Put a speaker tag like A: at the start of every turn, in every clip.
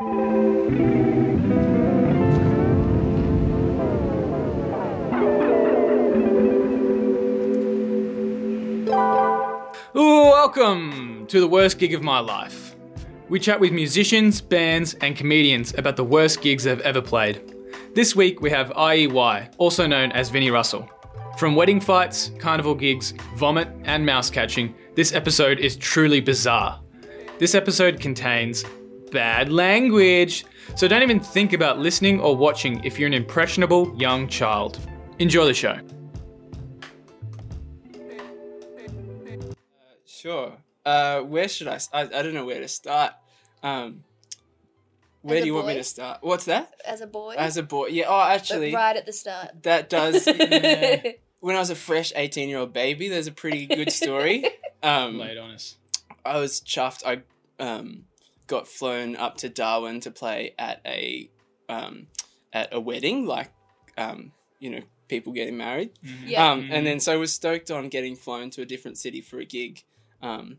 A: Welcome to the worst gig of my life. We chat with musicians, bands, and comedians about the worst gigs they've ever played. This week we have I.e Why, also known as Vinnie Russell. From wedding fights, carnival gigs, vomit, and mouse catching, this episode is truly bizarre. This episode contains bad language, so don't even think about listening or watching if you're an impressionable young child. Enjoy the show.
B: Sure. Uh, where should I? I don't know where to start. Um, where do
C: a
B: you want me to start? What's that?
C: As a boy,
B: As a boy, yeah. Oh, actually.
C: but
B: actually,
C: right at the start.
B: that does. yeah. When I was a fresh eighteen-year-old baby, there's a pretty good story. Um,
A: Lay it on us.
B: I was chuffed. I um, got flown up to Darwin to play at a um, at a wedding, like um, you know, people getting married.
C: Yeah.
B: Um, and then so I was stoked on getting flown to a different city for a gig. Um,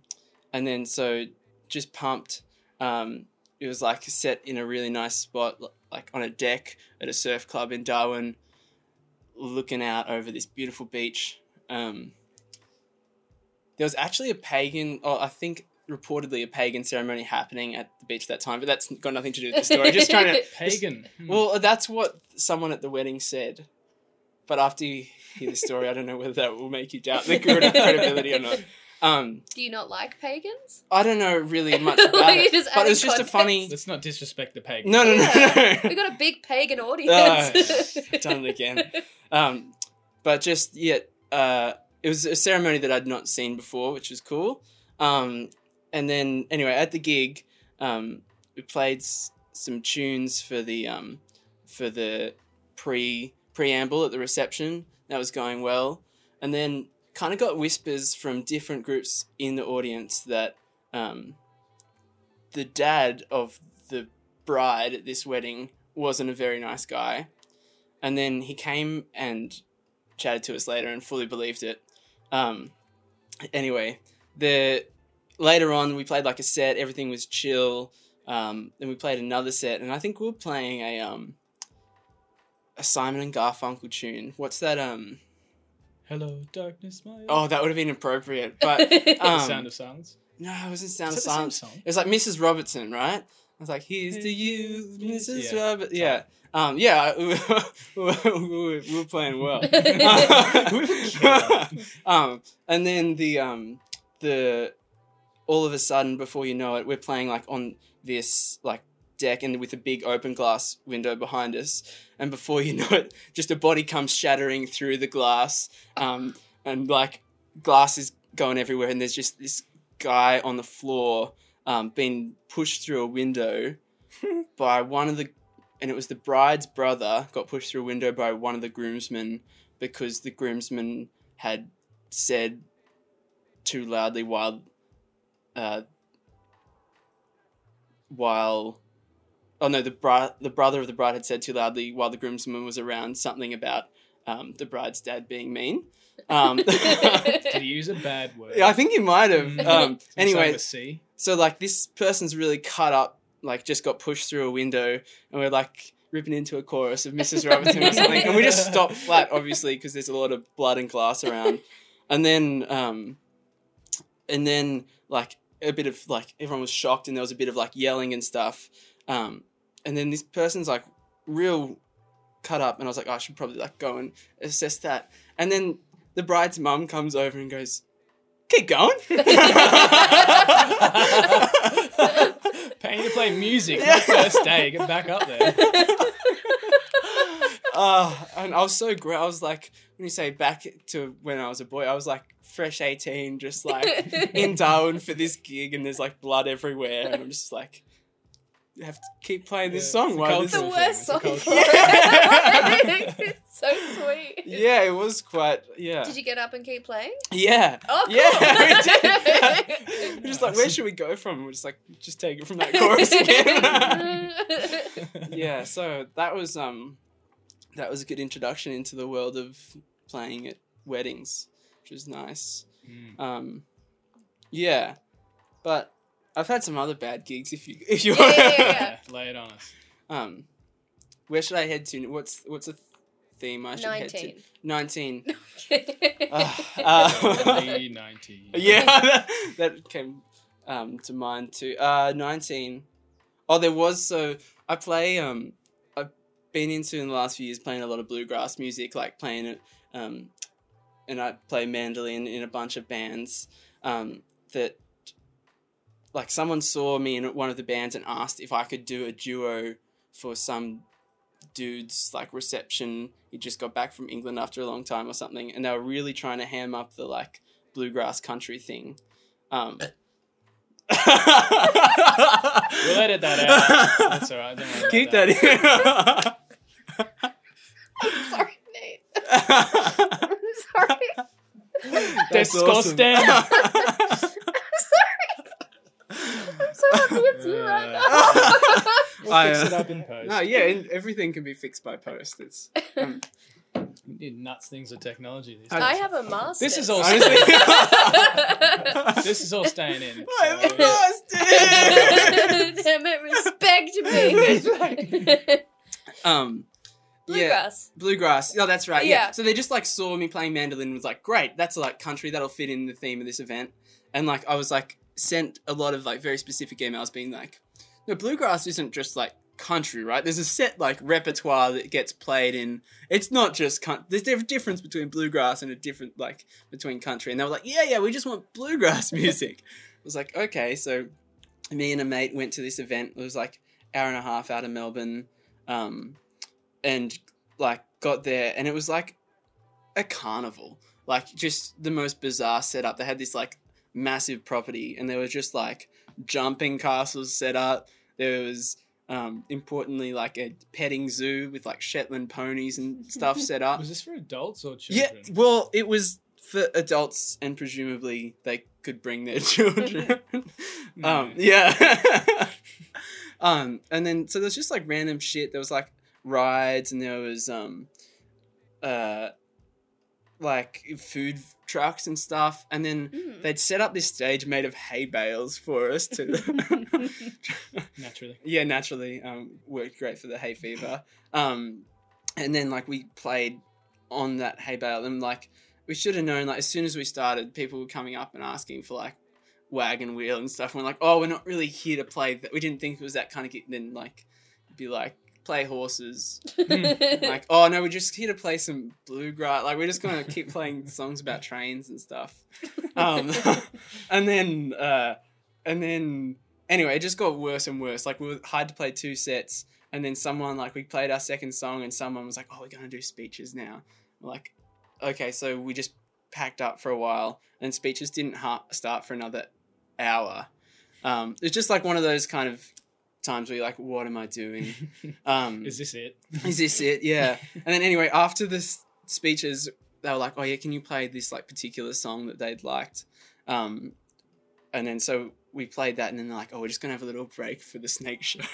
B: and then so just pumped. Um, it was like set in a really nice spot, like on a deck at a surf club in Darwin, looking out over this beautiful beach. Um, there was actually a pagan, or I think reportedly a pagan ceremony happening at the beach at that time, but that's got nothing to do with the story. Just trying to
A: Pagan. Hmm.
B: well, that's what someone at the wedding said. But after you hear the story, I don't know whether that will make you doubt the credibility or not. Um,
C: Do you not like pagans?
B: I don't know really much about
C: Like,
B: it,
C: you just
B: but it was
C: added
B: just a funny.
A: Let's not disrespect the pagan.
B: No, no, no,
C: Yeah.
B: no.
C: We got a big pagan audience.
B: Ah, done it again. Um, but just yeah, uh, it was a ceremony that I'd not seen before, which was cool. Um, and then anyway, at the gig, um, we played s- some tunes for the um, for the pre preamble at the reception. That was going well, and then kind of got whispers from different groups in the audience that um, the dad of the bride at this wedding wasn't a very nice guy. And then he came and chatted to us later and fully believed it. Um, anyway, the later on we played like a set. Everything was chill. Um, then we played another set, and I think we were playing a um, a Simon and Garfunkel tune. What's that? Um,
A: Hello, darkness, my.
B: oh, that would have been appropriate, but
A: The
B: um,
A: sound of silence.
B: no, it wasn't Sound of
A: that the same
B: Silence.
A: song?
B: It was like Mrs. Robertson, right? I was like, "Here's to you, Mrs.
A: Yeah.
B: Robert." Yeah, um, yeah, we were, we were, playing well.
A: We were killing
B: um, and then the um, the all of a sudden, before you know it, we're playing like on this like deck and with a big open glass window behind us. And before you know it, just a body comes shattering through the glass, um, and like glass is going everywhere, and there's just this guy on the floor um, being pushed through a window by one of the and it was the bride's brother got pushed through a window by one of the groomsmen because the groomsman had said too loudly while uh, while oh no the bride the brother of the bride had said too loudly while the groomsman was around something about um, the bride's dad being mean um,
A: Did he use a bad word?
B: yeah, I think he might have
A: Mm.
B: um, anyway
A: sort of a C.
B: so like this person's really cut up, like just got pushed through a window, and we're like ripping into a chorus of Mrs. Robertson or something, and we just stop flat, obviously, because there's a lot of blood and glass around, and then um, and then like a bit of like everyone was shocked, and there was a bit of like yelling and stuff, um, and then this person's like real cut up, and I was like, oh, I should probably like go and assess that, and then the bride's mum comes over and goes. Keep going.
A: Paying to play music.
B: Yeah.
A: My first day. Get back up there.
B: Uh, and I was so great. I was like, when you say back to when I was a boy, I was like fresh 18, just like in Darwin for this gig, and there's like blood everywhere. And I'm just like, you have to keep playing this
A: Yeah,
B: song
A: it's a
B: while this
C: the
A: cultural
C: worst
A: thing,
C: song
A: it's a
C: for so sweet.
B: Yeah, it was quite, yeah.
C: Did you get up and keep playing?
B: Yeah.
C: Oh, cool.
B: Yeah, we did. We're just like, where should we go from? We're just like, just take it from that chorus again. yeah, so that was um that was a good introduction into the world of playing at weddings, which was nice.
A: Mm.
B: Um yeah. But I've had some other bad gigs if you if you
C: Yeah,
B: want
C: yeah, yeah.
A: Yeah, lay it on us.
B: Um, where should I head to? What's what's a theme I should head to?
C: Nineteen.
B: Nineteen. Uh,
A: 19.
B: yeah, that, that came um, to mind too. Uh, nineteen. Oh, there was so I play. Um, I've been into in the last few years playing a lot of bluegrass music, like playing it. Um, and I play mandolin in a bunch of bands. Um, that like someone saw me in one of the bands and asked if I could do a duo for some dude's like reception. He just got back from England after a long time or something, and they were really trying to ham up the like bluegrass country thing. Um,
A: We'll edit that out. That's alright. Don't worry
B: Keep
A: that.
B: that in.
C: I'm sorry, Nate. I'm sorry.
B: That's awesome.
A: Disgusting.
C: I'm so happy it's you right now.
A: We'll
B: I,
A: fix
B: uh,
A: it up in post.
B: no, yeah, and everything can be fixed by post. It's um,
A: We nuts things of technology. These
B: I-
C: I have a master.
A: This is all.
B: Honestly-
A: this is all staying in.
B: I'm
A: so-
B: exhausted.
C: Damn it, respect me.
B: um, yeah,
C: Bluegrass.
B: bluegrass. Oh, that's right. Yeah.
C: Yeah.
B: So they just like saw me playing mandolin and was like, great, that's like country. That'll fit in the theme of this event. And like I was like sent a lot of like very specific emails being like, no, bluegrass isn't just like country, right? There's a set like repertoire that gets played in. It's not just coun- there's a difference between bluegrass and a different like between country. And they were like, yeah, yeah, we just want bluegrass music. I was like, okay, so me and a mate went to this event. It was like hour and a half out of Melbourne, um, and like got there, and it was like a carnival, like just the most bizarre setup. They had this like massive property, and there were just like jumping castles set up. There was um, importantly like a petting zoo with like Shetland ponies and stuff set up.
A: Was this for adults or children Yeah,
B: well, it was for adults, and presumably they could bring their children. um, yeah. um, and then so there's just like random shit. There was like rides, and there was um, uh, like food trucks and stuff. And then
C: Mm.
B: they'd set up this stage made of hay bales for us to.
A: Naturally.
B: yeah, naturally, um, worked great for the hay fever. Um, and then like we played on that hay bale, and like we should have known. Like as soon as we started, people were coming up and asking for like wagon wheel and stuff. And we're like, oh, we're not really here to play that. We didn't think it was that kind of. Ge-. Then like, be like play horses. Like, oh no, we're just here to play some bluegrass. Like we're just gonna keep playing songs about trains and stuff. Um, and then uh, and then anyway, it just got worse and worse. Like we were, had to play two sets, and then someone like we played our second song, and someone was like, "Oh, we're gonna do speeches now." We're like, okay, so we just packed up for a while, and speeches didn't ha- start for another hour. Um, it's just like one of those kind of times where you're like, "What am I doing?" Um,
A: Is this it?
B: is this it? Yeah. And then anyway, after the s- speeches, they were like, "Oh yeah, can you play this like particular song that they'd liked?" Um, and then so we played that, and then they're like, "Oh, we're just gonna have a little break for the snake show."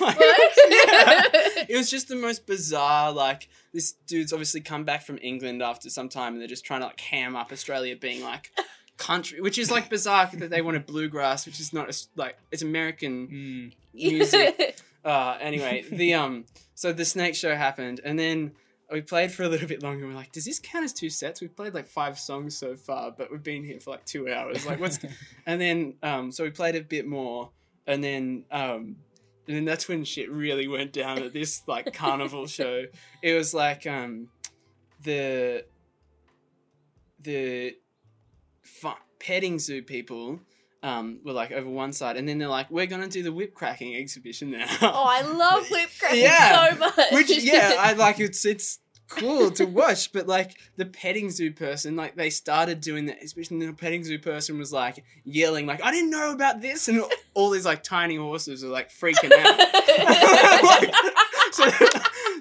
B: Like, yeah. It was just the most bizarre. Like this dude's obviously come back from England after some time, and they're just trying to like ham up Australia being like country, which is like bizarre that they wanted bluegrass, which is not as- like it's American
A: Mm.
B: music. uh anyway the um so the snake show happened and then we played for a little bit longer we're like does this count as two sets? We've played like five songs so far but we've been here for like two hours. Like what's and then um so we played a bit more and then um and then that's when shit really went down at this like carnival show. It was like um the the fu- petting zoo people um, were like over one side, and then they're like, "We're gonna do the whip cracking exhibition now."
C: oh, I love whip cracking
B: Yeah.
C: so much.
B: Which yeah, I like it's it's cool to watch, but like the petting zoo person, like they started doing the exhibition, and the petting zoo person was like yelling, like, "I didn't know about this," and all these like tiny horses are like freaking out. Like, so,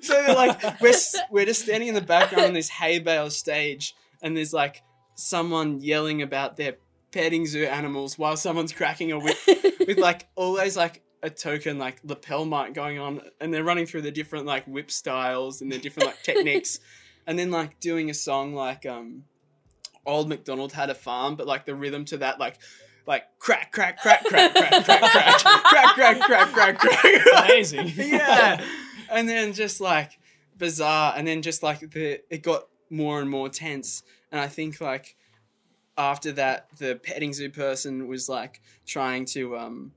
B: so they're like, we're we're just standing in the background on this hay bale stage, and there's like someone yelling about their petting zoo animals while someone's cracking a whip with like always like a token like lapel mic going on and they're running through the different like whip styles and the different like techniques and then like doing a song like um old macdonald had a farm but like the rhythm to that like like crack, crack, crack, crack, crack, crack, crack, crack, crack, crack, crack, crack.
A: Amazing.
B: yeah. And then just like bizarre, and then just like the it got more and more tense, and I think like after that, the petting zoo person was like trying to um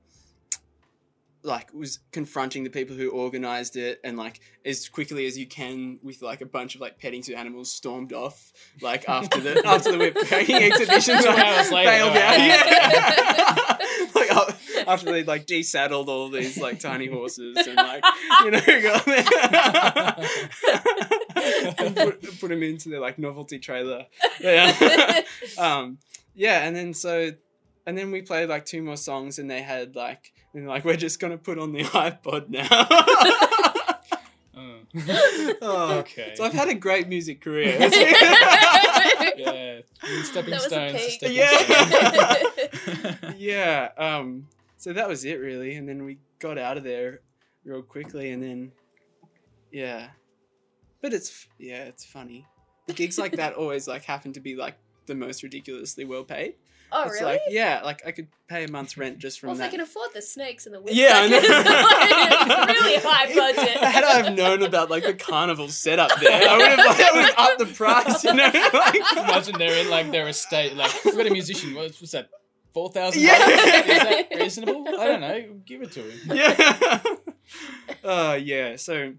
B: like was confronting the people who organized it and like as quickly as you can with like a bunch of like petting zoo animals stormed off like after the after the whip cracking exhibition
A: Two
B: like,
A: hours later,
B: bailed out yeah like after they like desaddled all these like tiny horses and like you know got and put, put them into their like novelty trailer yeah um yeah and then so and then we played like two more songs and they had like and like we're just gonna put on the iPod now.
A: Oh.
B: Oh,
A: Okay.
B: So I've had a great music career.
A: yeah. Stepping
C: That
A: stones. stepping
B: Yeah.
A: stones.
B: yeah. Um. So that was it really, and then we got out of there real quickly, and then yeah. But it's yeah, it's funny. Gigs like that always like happen to be like the most ridiculously well paid.
C: oh,
B: it's
C: really?
B: like yeah, like I could pay a month's rent just from
C: well, if
B: that.
C: they can afford the snakes and the whip
B: Yeah, I know.
C: it's really high budget.
B: Had I have known about like the carnival setup there, I would have like, I would have upped the price. You know, like,
A: Imagine they're in like their estate. Like we've got a musician. What's, what's that? Four thousand.
B: Yeah.
A: Is that reasonable? I don't know. Give it to him.
B: yeah. Oh yeah. So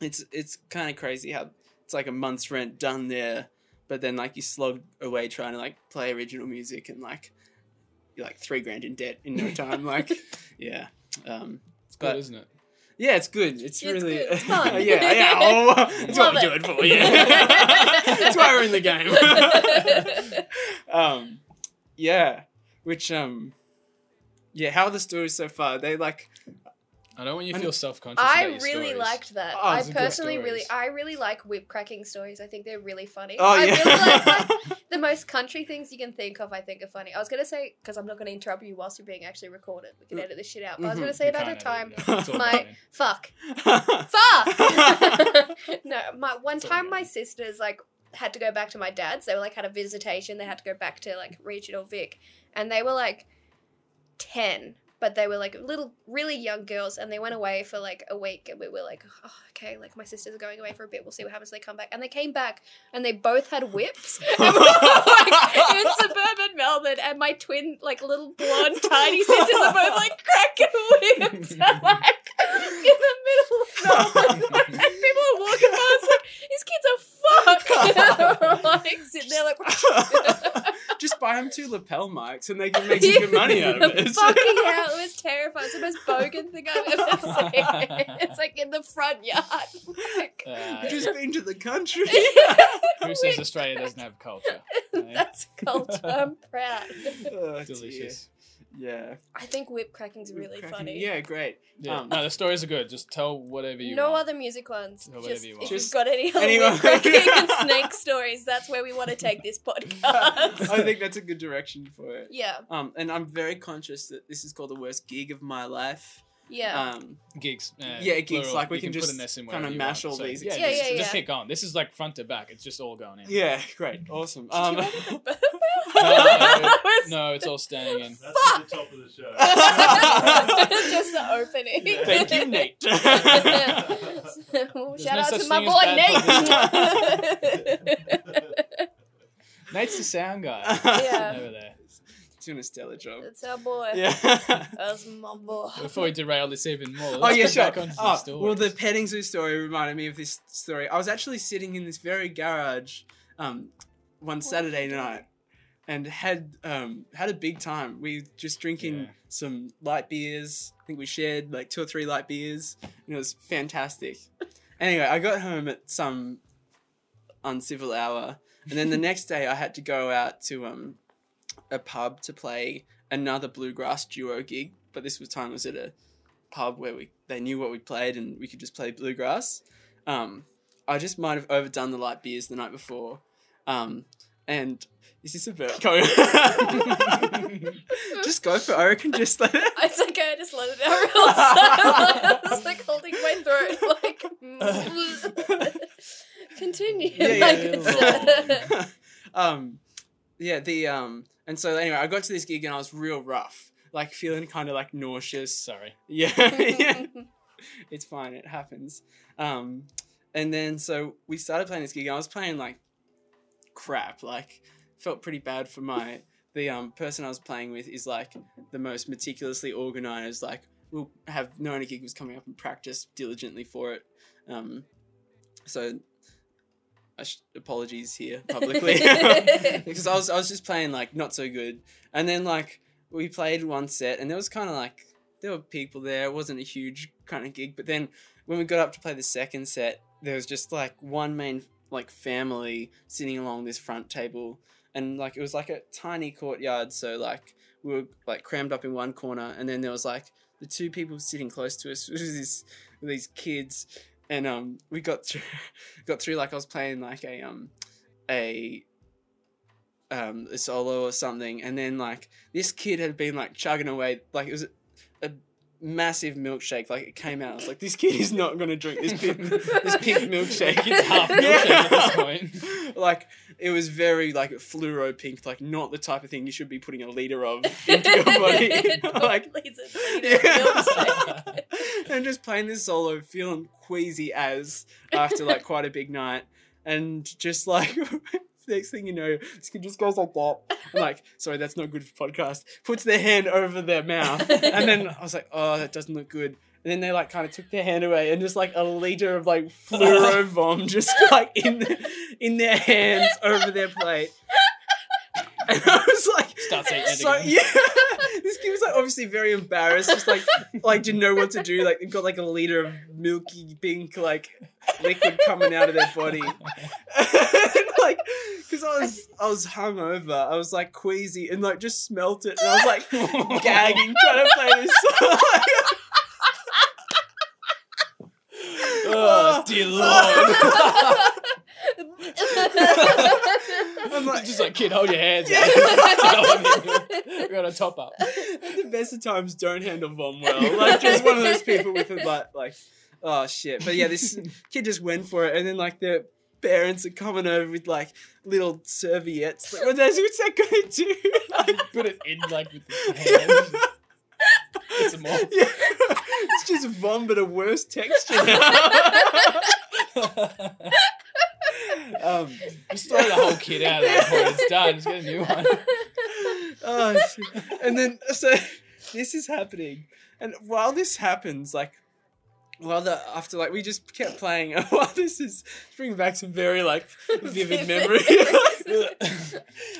B: it's it's kind of crazy how it's like a month's rent done there, but then like you slog away trying to like play original music and like you're like three grand in debt in no time. like yeah. Um,
A: It's good,
B: But-
A: isn't it?
B: yeah, it's good. It's
C: Yeah, it's
B: really
C: good. It's fun.
B: yeah, yeah. Oh, that's what we
C: Love
B: do
C: it.
B: it for. Yeah, that's why we're in the game. um, yeah. Which um, yeah. How are the stories so far? They like
A: I don't want you to feel self conscious.
C: I
A: about your
C: really
A: stories.
C: liked that.
B: Oh,
C: I
A: those are good
C: personally really. I really like whip cracking stories. I think they're really funny.
B: Oh
C: I
B: yeah.
C: really like, like the most country things you can think of. I think are funny. I was gonna say because I'm not gonna interrupt you whilst you're being actually recorded. We can edit this shit out. But I was
B: Mhm.
C: gonna say
A: You
C: about a time.
A: it, yeah.
C: My- Fuck. Fuck. no, my one
A: It's
C: time my sisters like had to go back to my dad's. They were like had a visitation. They had to go back to like regional Vic, and they were like ten, but they were like little, really young girls, and they went away for like a week, and we were like, oh, okay, like my sisters are going away for a bit. We'll see what happens. They come back, and they came back, and they both had whips. And we were like in suburban Melbourne, and my twin, like little blonde, tiny sisters are both like cracking whips. Like the middle of nowhere. and people are walking past like these kids are fucked. like sitting there like.
B: Just buy them two lapel mics and they can make some good money out of it.
C: Fucking hell, it was terrifying. It's the most bogan thing I've ever seen. It's like in the front yard. Like,
A: Uh,
B: You've just been to the country.
A: who says Australia doesn't have culture?
C: That's culture. I'm proud.
B: Oh, dear.
A: Delicious.
B: Yeah.
C: I think whip cracking's really
B: Cracking-
C: funny.
B: Yeah, great.
A: Yeah.
B: Um,
A: no, the stories are good. Just tell whatever you
C: no
A: want.
C: other music ones.
A: Or whatever
C: Just,
A: you
C: if
A: want.
C: you've got any other
B: anyone.
C: whip cracking and snake stories, that's where we want to take this podcast.
B: I think that's a good direction for it.
C: yeah,
B: Um, and I'm very conscious that this is called the worst gig of my life.
C: yeah.
B: Um,
A: gigs. Uh,
B: Yeah, gigs,
A: plural.
B: like, we
A: You
B: can
A: put
B: just
A: an S in
B: kinda
A: wherever you
B: mash
A: want.
B: all
A: So,
B: these
A: Yeah,
C: Yeah,
A: just,
C: yeah,
A: just
C: yeah.
A: keep going. This is like front to back. It's just all going in.
B: yeah, great, awesome.
C: Did
B: Um,
C: you have a burp?
A: No,
C: was-
A: No, it's all staying in.
D: That's at the top of the show.
C: Just the opening.
D: Yeah.
B: Thank you, Nate.
C: Well,
A: There's
C: Shout
A: no
C: out to my boy Nate.
A: Nate's the sound guy
C: Yeah.
A: over there.
B: Doing a stellar job.
C: That's our boy.
B: Yeah.
C: That's my boy.
A: Before we derail this even more,
B: Oh
A: let's
B: yeah,
A: get
B: sure.
A: back onto the
B: Oh,
A: stories.
B: well, the petting zoo story reminded me of this story. I was actually sitting in this very garage um, one Saturday night and had um, had a big time. We just drinking
A: Yeah.
B: some light beers. I think we shared like two or three light beers, and it was fantastic. anyway, I got home at some uncivil hour, and then the next day I had to go out to um, a pub to play another bluegrass duo gig. But this was time was at a pub where we they knew what we played and we could just play bluegrass. Um, I just might have overdone the light beers the night before. Um, and is this a burp? Go. just go for it. I reckon just let it.
C: It's okay, I just let it out real silent. I was like holding my throat, like. mm. Continue.
B: Yeah, yeah,
C: like it's, uh,
B: um, yeah, the um, and so anyway, I got to this gig and I was real rough, like feeling kind of like nauseous.
A: Sorry.
B: Yeah, yeah, it's fine. It happens. Um, and then so we started playing this gig. And I was playing like crap. Like felt pretty bad for my the um person I was playing with is like the most meticulously organized. Like we'll have known a gig was coming up and practice diligently for it. Um, so I sh- apologies here publicly because I was I was just playing like not so good, and then like we played one set and there was kind of like there were people there. It wasn't a huge kind of gig, but then when we got up to play the second set, there was just like one main like family sitting along this front table, and like it was like a tiny courtyard, so like we were like crammed up in one corner, and then there was like the two people sitting close to us was this these kids, and um we got through got through like I was playing like a um a um a solo or something, and then like this kid had been like chugging away like it was massive milkshake like it came out. I was like, this kid is not gonna drink this pink this pink milkshake.
A: It's half milkshake at this point.
B: like it was very like fluoro pink, like not the type of thing you should be putting a liter of into your body. like
C: yeah.
B: and just playing this solo, feeling queasy as after like quite a big night, and just like next thing you know, this kid just goes like that. I'm like, sorry, that's not good for podcast. Puts their hand over their mouth, and then I was like, oh, that doesn't look good. And then they like kind of took their hand away, and just like a liter of like fluoro vom just like in the, in their hands over their plate. And I was like,
A: Starts eating it
B: so
A: again.
B: yeah, this kid was like obviously very embarrassed, just like like didn't know what to do. Like they got like a liter of milky pink like liquid coming out of their body, and, like because I was I was hungover, I was like queasy and like just smelt it, and I was like gagging trying to play this song.
A: Oh, dear lord.
B: I'm like,
A: Just like, kid, hold your hands
B: Yeah.
A: We're gonna top up.
B: at the best of times don't handle vom well. Like just one of those people with a like like oh shit. But yeah, this kid just went for it and then like the parents are coming over with like little serviettes. Like, what's that, what's that gonna do? Like,
A: Put it in like with the. Get some more.
B: yeah. It's just vom but a worse texture. Um
A: Just throw the whole kid out at that point. It's done. Just get a new one.
B: oh shit. And then so this is happening. And while this happens, like while the after like we just kept playing and while this is bringing back some very like vivid
C: Vivid
B: memory.
C: memories.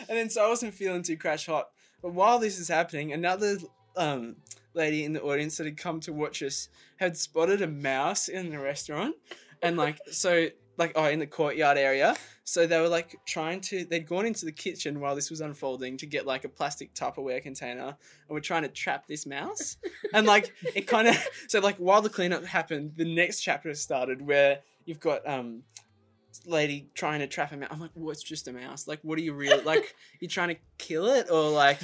B: and then so I wasn't feeling too crash hot. But while this is happening, another um lady in the audience that had come to watch us had spotted a mouse in the restaurant. And like so like oh in the courtyard area. So they were like trying to they'd gone into the kitchen while this was unfolding to get like a plastic Tupperware container and we're trying to trap this mouse. And like it kind of so like while the cleanup happened, the next chapter started where you've got um lady trying to trap a mouse. I'm like, well, it's just a mouse. Like, what are you really like? you're trying to kill it or like?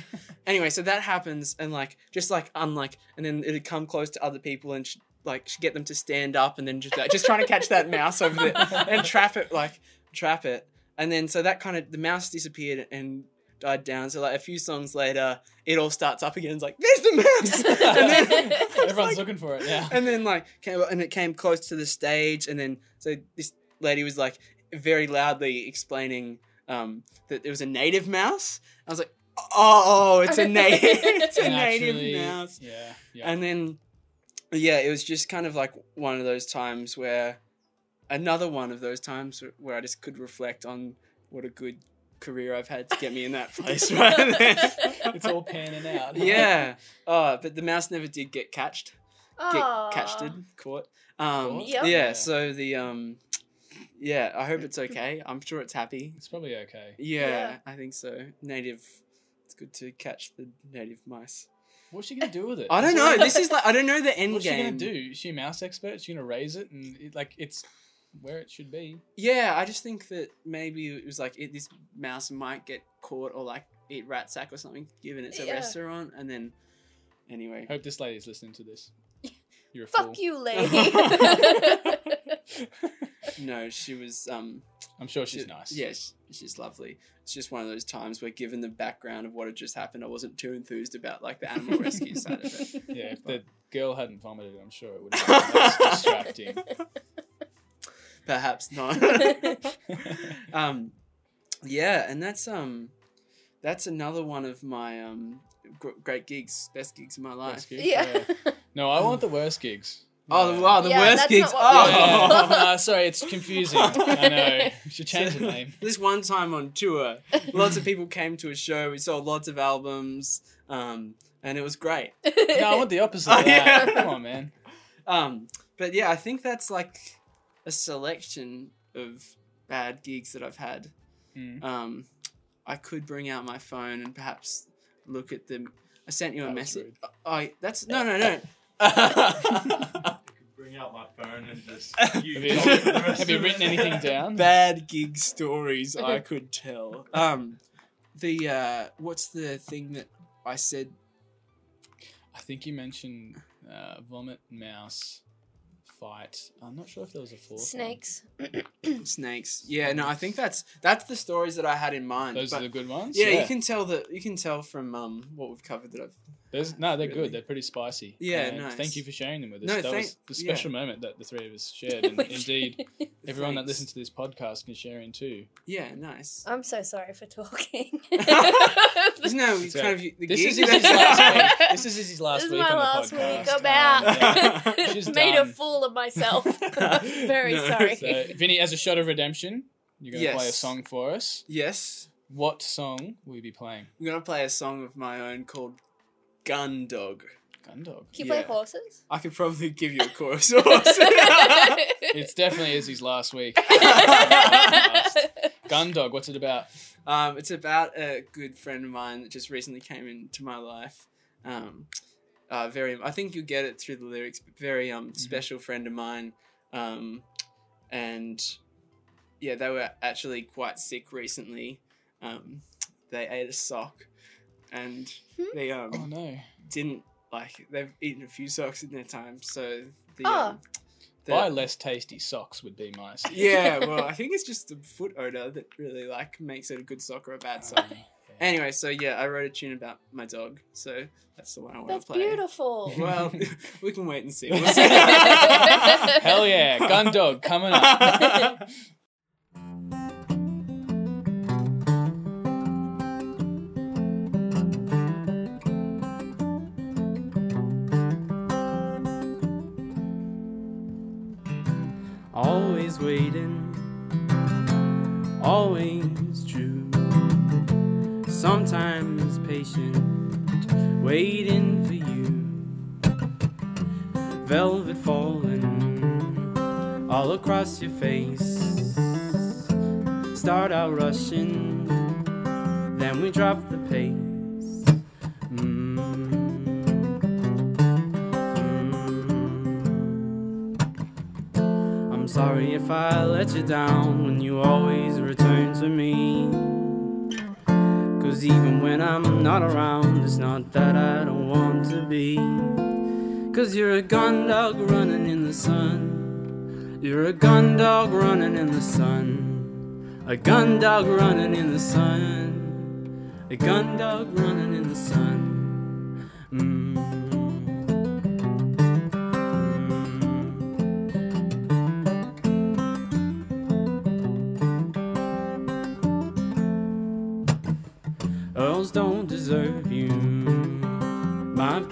B: Anyway, so that happens and like just like unlike, and then it'd come close to other people and like get them to stand up and then just like, just trying to catch that mouse over there and trap it like trap it. And then so that kind of the mouse disappeared and died down. So like a few songs later, it all starts up again. It's like there's the mouse, and then
A: Everyone's
B: like-
A: looking for it yeah
B: and then like came and it came close to the stage and then so this lady was like very loudly explaining um that it was a native mouse i was like oh it's a native it's a native mouse
A: Yeah. Yeah.
B: and then yeah it was just kind of like one of those times where another one of those times where i just could reflect on what a good career i've had to get me in that place right there.
A: it's all panning out.
B: yeah oh but the mouse never did get catched get
C: Aw.
B: catched caught. Um,
A: Caught?
C: Yep.
B: Yeah.
A: Yeah.
B: So the um, yeah. I hope it's okay. I'm sure it's happy.
A: It's probably okay.
B: Yeah,
C: Yeah.
B: I think so. Native. It's good to catch the native mice.
A: What's she gonna do with it?
B: I don't know. This is like I don't know the end
A: What's she gonna do? Is she a mouse expert? Is she gonna raise it and it, like it's where it should be?
B: Yeah, I just think that maybe it was like it, this mouse might get caught or like eat Ratsak or something, given it's a
C: Yeah.
B: restaurant, and then anyway.
A: Hope this lady's listening to this. You're a fool.
C: Fuck you, lady.
B: no, she was. Um,
A: I'm sure she's
B: she-
A: nice.
B: Yeah, she's lovely. It's just one of those times where, given the background of what had just happened, I wasn't too enthused about like the animal rescue side of it.
A: Yeah, if the girl hadn't vomited, I'm sure it would have been less distracting.
B: Perhaps not. um, yeah, and that's um, that's another one of my um, gr- great gigs, best gigs of my life.
A: Best gig?
C: yeah.
A: No, I want the worst gigs.
B: Oh wow, the
C: Yeah,
B: worst
C: that's
B: gigs.
C: not what we
B: Oh.
A: Yeah. no, sorry, it's confusing. I know. We should change the name.
B: This one time on tour, lots of people came to a show. We sold lots of albums, um, and it was great.
A: No, I want the opposite of
B: Oh, yeah.
A: that. Come on, man.
B: Um, but yeah, I think that's like a selection of bad gigs that I've had.
A: Mm.
B: Um, I could bring out my phone and perhaps look at them. I sent you a
A: That was
B: message.
A: rude.
B: Oh, that's no, no, no.
D: Bring out my phone and just
A: Have
D: you
A: you,
D: talk for the rest
A: have you written anything down?
B: bad gig stories I could tell. Um, the uh, what's the thing that I said?
A: I think you mentioned uh, vomit, mouse, fight. I'm not sure if there was a fourth. one.
C: Snakes.
B: Snakes. Yeah, no, I think that's that's the stories that I had in mind.
A: Those
B: but
A: are the good ones.
B: yeah, you can tell that you can tell from um what we've covered that I've
A: There's, no, they're
B: Really?
A: good. They're pretty spicy.
B: Yeah,
A: And
B: nice.
A: Thank you for sharing them with us.
B: No,
A: that
B: thank-
A: was the special moment that the three of us shared, and indeed, everyone that listens to this podcast can share in too.
B: yeah nice.
C: I'm so sorry for talking.
B: Isn't that
A: So,
B: kind of the
A: This
B: gig?
A: is his last week. This is Izzy's last
C: this is
A: week
C: my
A: on the
C: last
A: podcast.
C: week. I'm out.
A: Um, yeah. She's
C: Made
A: done.
C: a fool of myself. Very
B: No.
C: sorry.
A: So, Vinny, as a shot of redemption, you're going to play a song for us.
B: yes,
A: What song will you be playing?
B: I'm gonna play a song of my own called Gun Dog.
A: Gun Dog.
C: Can you play
B: Yeah.
C: horses?
B: I could probably give you a chorus. also.
A: It's definitely Izzy's last week. Gun Dog, what's it about?
B: Um, it's about a good friend of mine that just recently came into my life. Um, uh, very, I think you'll get it through the lyrics. But very um special friend of mine, um, and yeah, they were actually quite sick recently. Um, they ate a sock, and they um
A: Oh no.
B: didn't like they've eaten a few socks in their time, so the,
C: Oh.
B: um, the
A: Buy less tasty socks would be my
B: yeah, well, I think it's just the foot odor that really like makes it a good sock or a bad sock. Anyway, so yeah, I wrote a tune about my dog, so that's the one I want
C: That's
B: to play.
C: beautiful.
B: Well, we can wait and see. We'll see.
A: Hell yeah, Gun Dog coming up.
B: Always true. Sometimes patient, waiting for you. Velvet falling all across your face. Start out rushing, then we drop the pace. Sorry if I let you down when you always return to me. Cause even when I'm not around, it's not that I don't want to be. Cause you're a gun dog running in the sun. You're a gun dog running in the sun. A gun dog running in the sun. A gun dog running in the sun. Mm.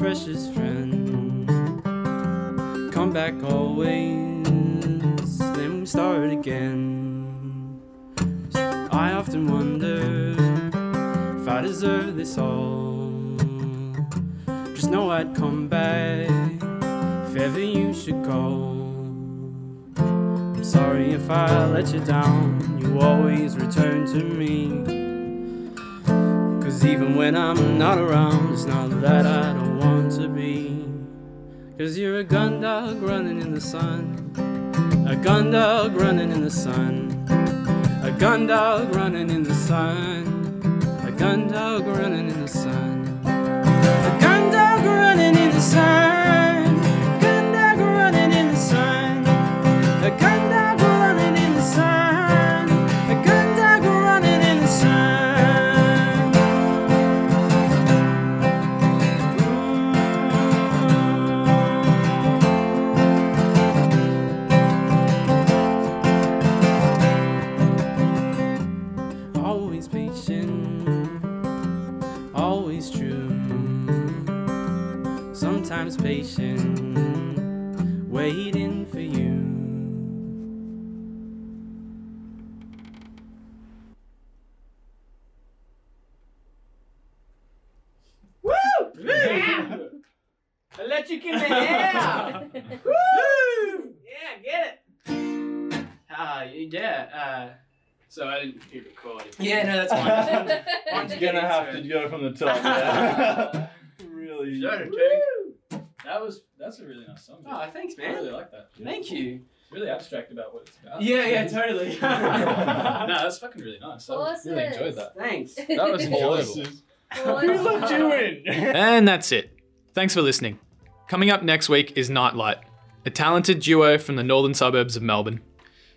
B: Precious friend. Come back always, then we start again. I often wonder if I deserve this all. Just know I'd come back if ever you should call. I'm sorry if I let you down, you always return to me. Cause even when I'm not around, it's not that I don't want to be. Cause you're a gun dog running in the sun. A gun dog running in the sun. A gun dog running in the sun. A gun dog running in the sun. A gun dog running in the sun.
A: Electric in the air! Woo! Yeah, get it! Ah, yeah. Uh, so I didn't hit record.
B: Yeah, no, that's fine. Why don't you
D: You're
B: get
D: gonna have to go from the top. Yeah. really.
A: Sure, Jake. That was that's a really nice song.
B: Oh, thanks, man.
A: I really like that.
B: Thank you.
A: It's really abstract about what it's about.
B: Yeah, yeah, totally.
A: no, that's fucking really nice. I really enjoyed that.
B: Thanks.
A: That was enjoyable.
D: Horses.
C: Awesome.
D: Who let you in?
A: And that's it. Thanks for listening. Coming up next week is Nightlight, a talented duo from the northern suburbs of Melbourne.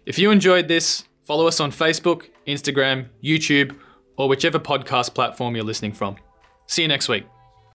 A: If you enjoyed this, follow us on Facebook, Instagram, YouTube, or whichever podcast platform you're listening from. See you next week.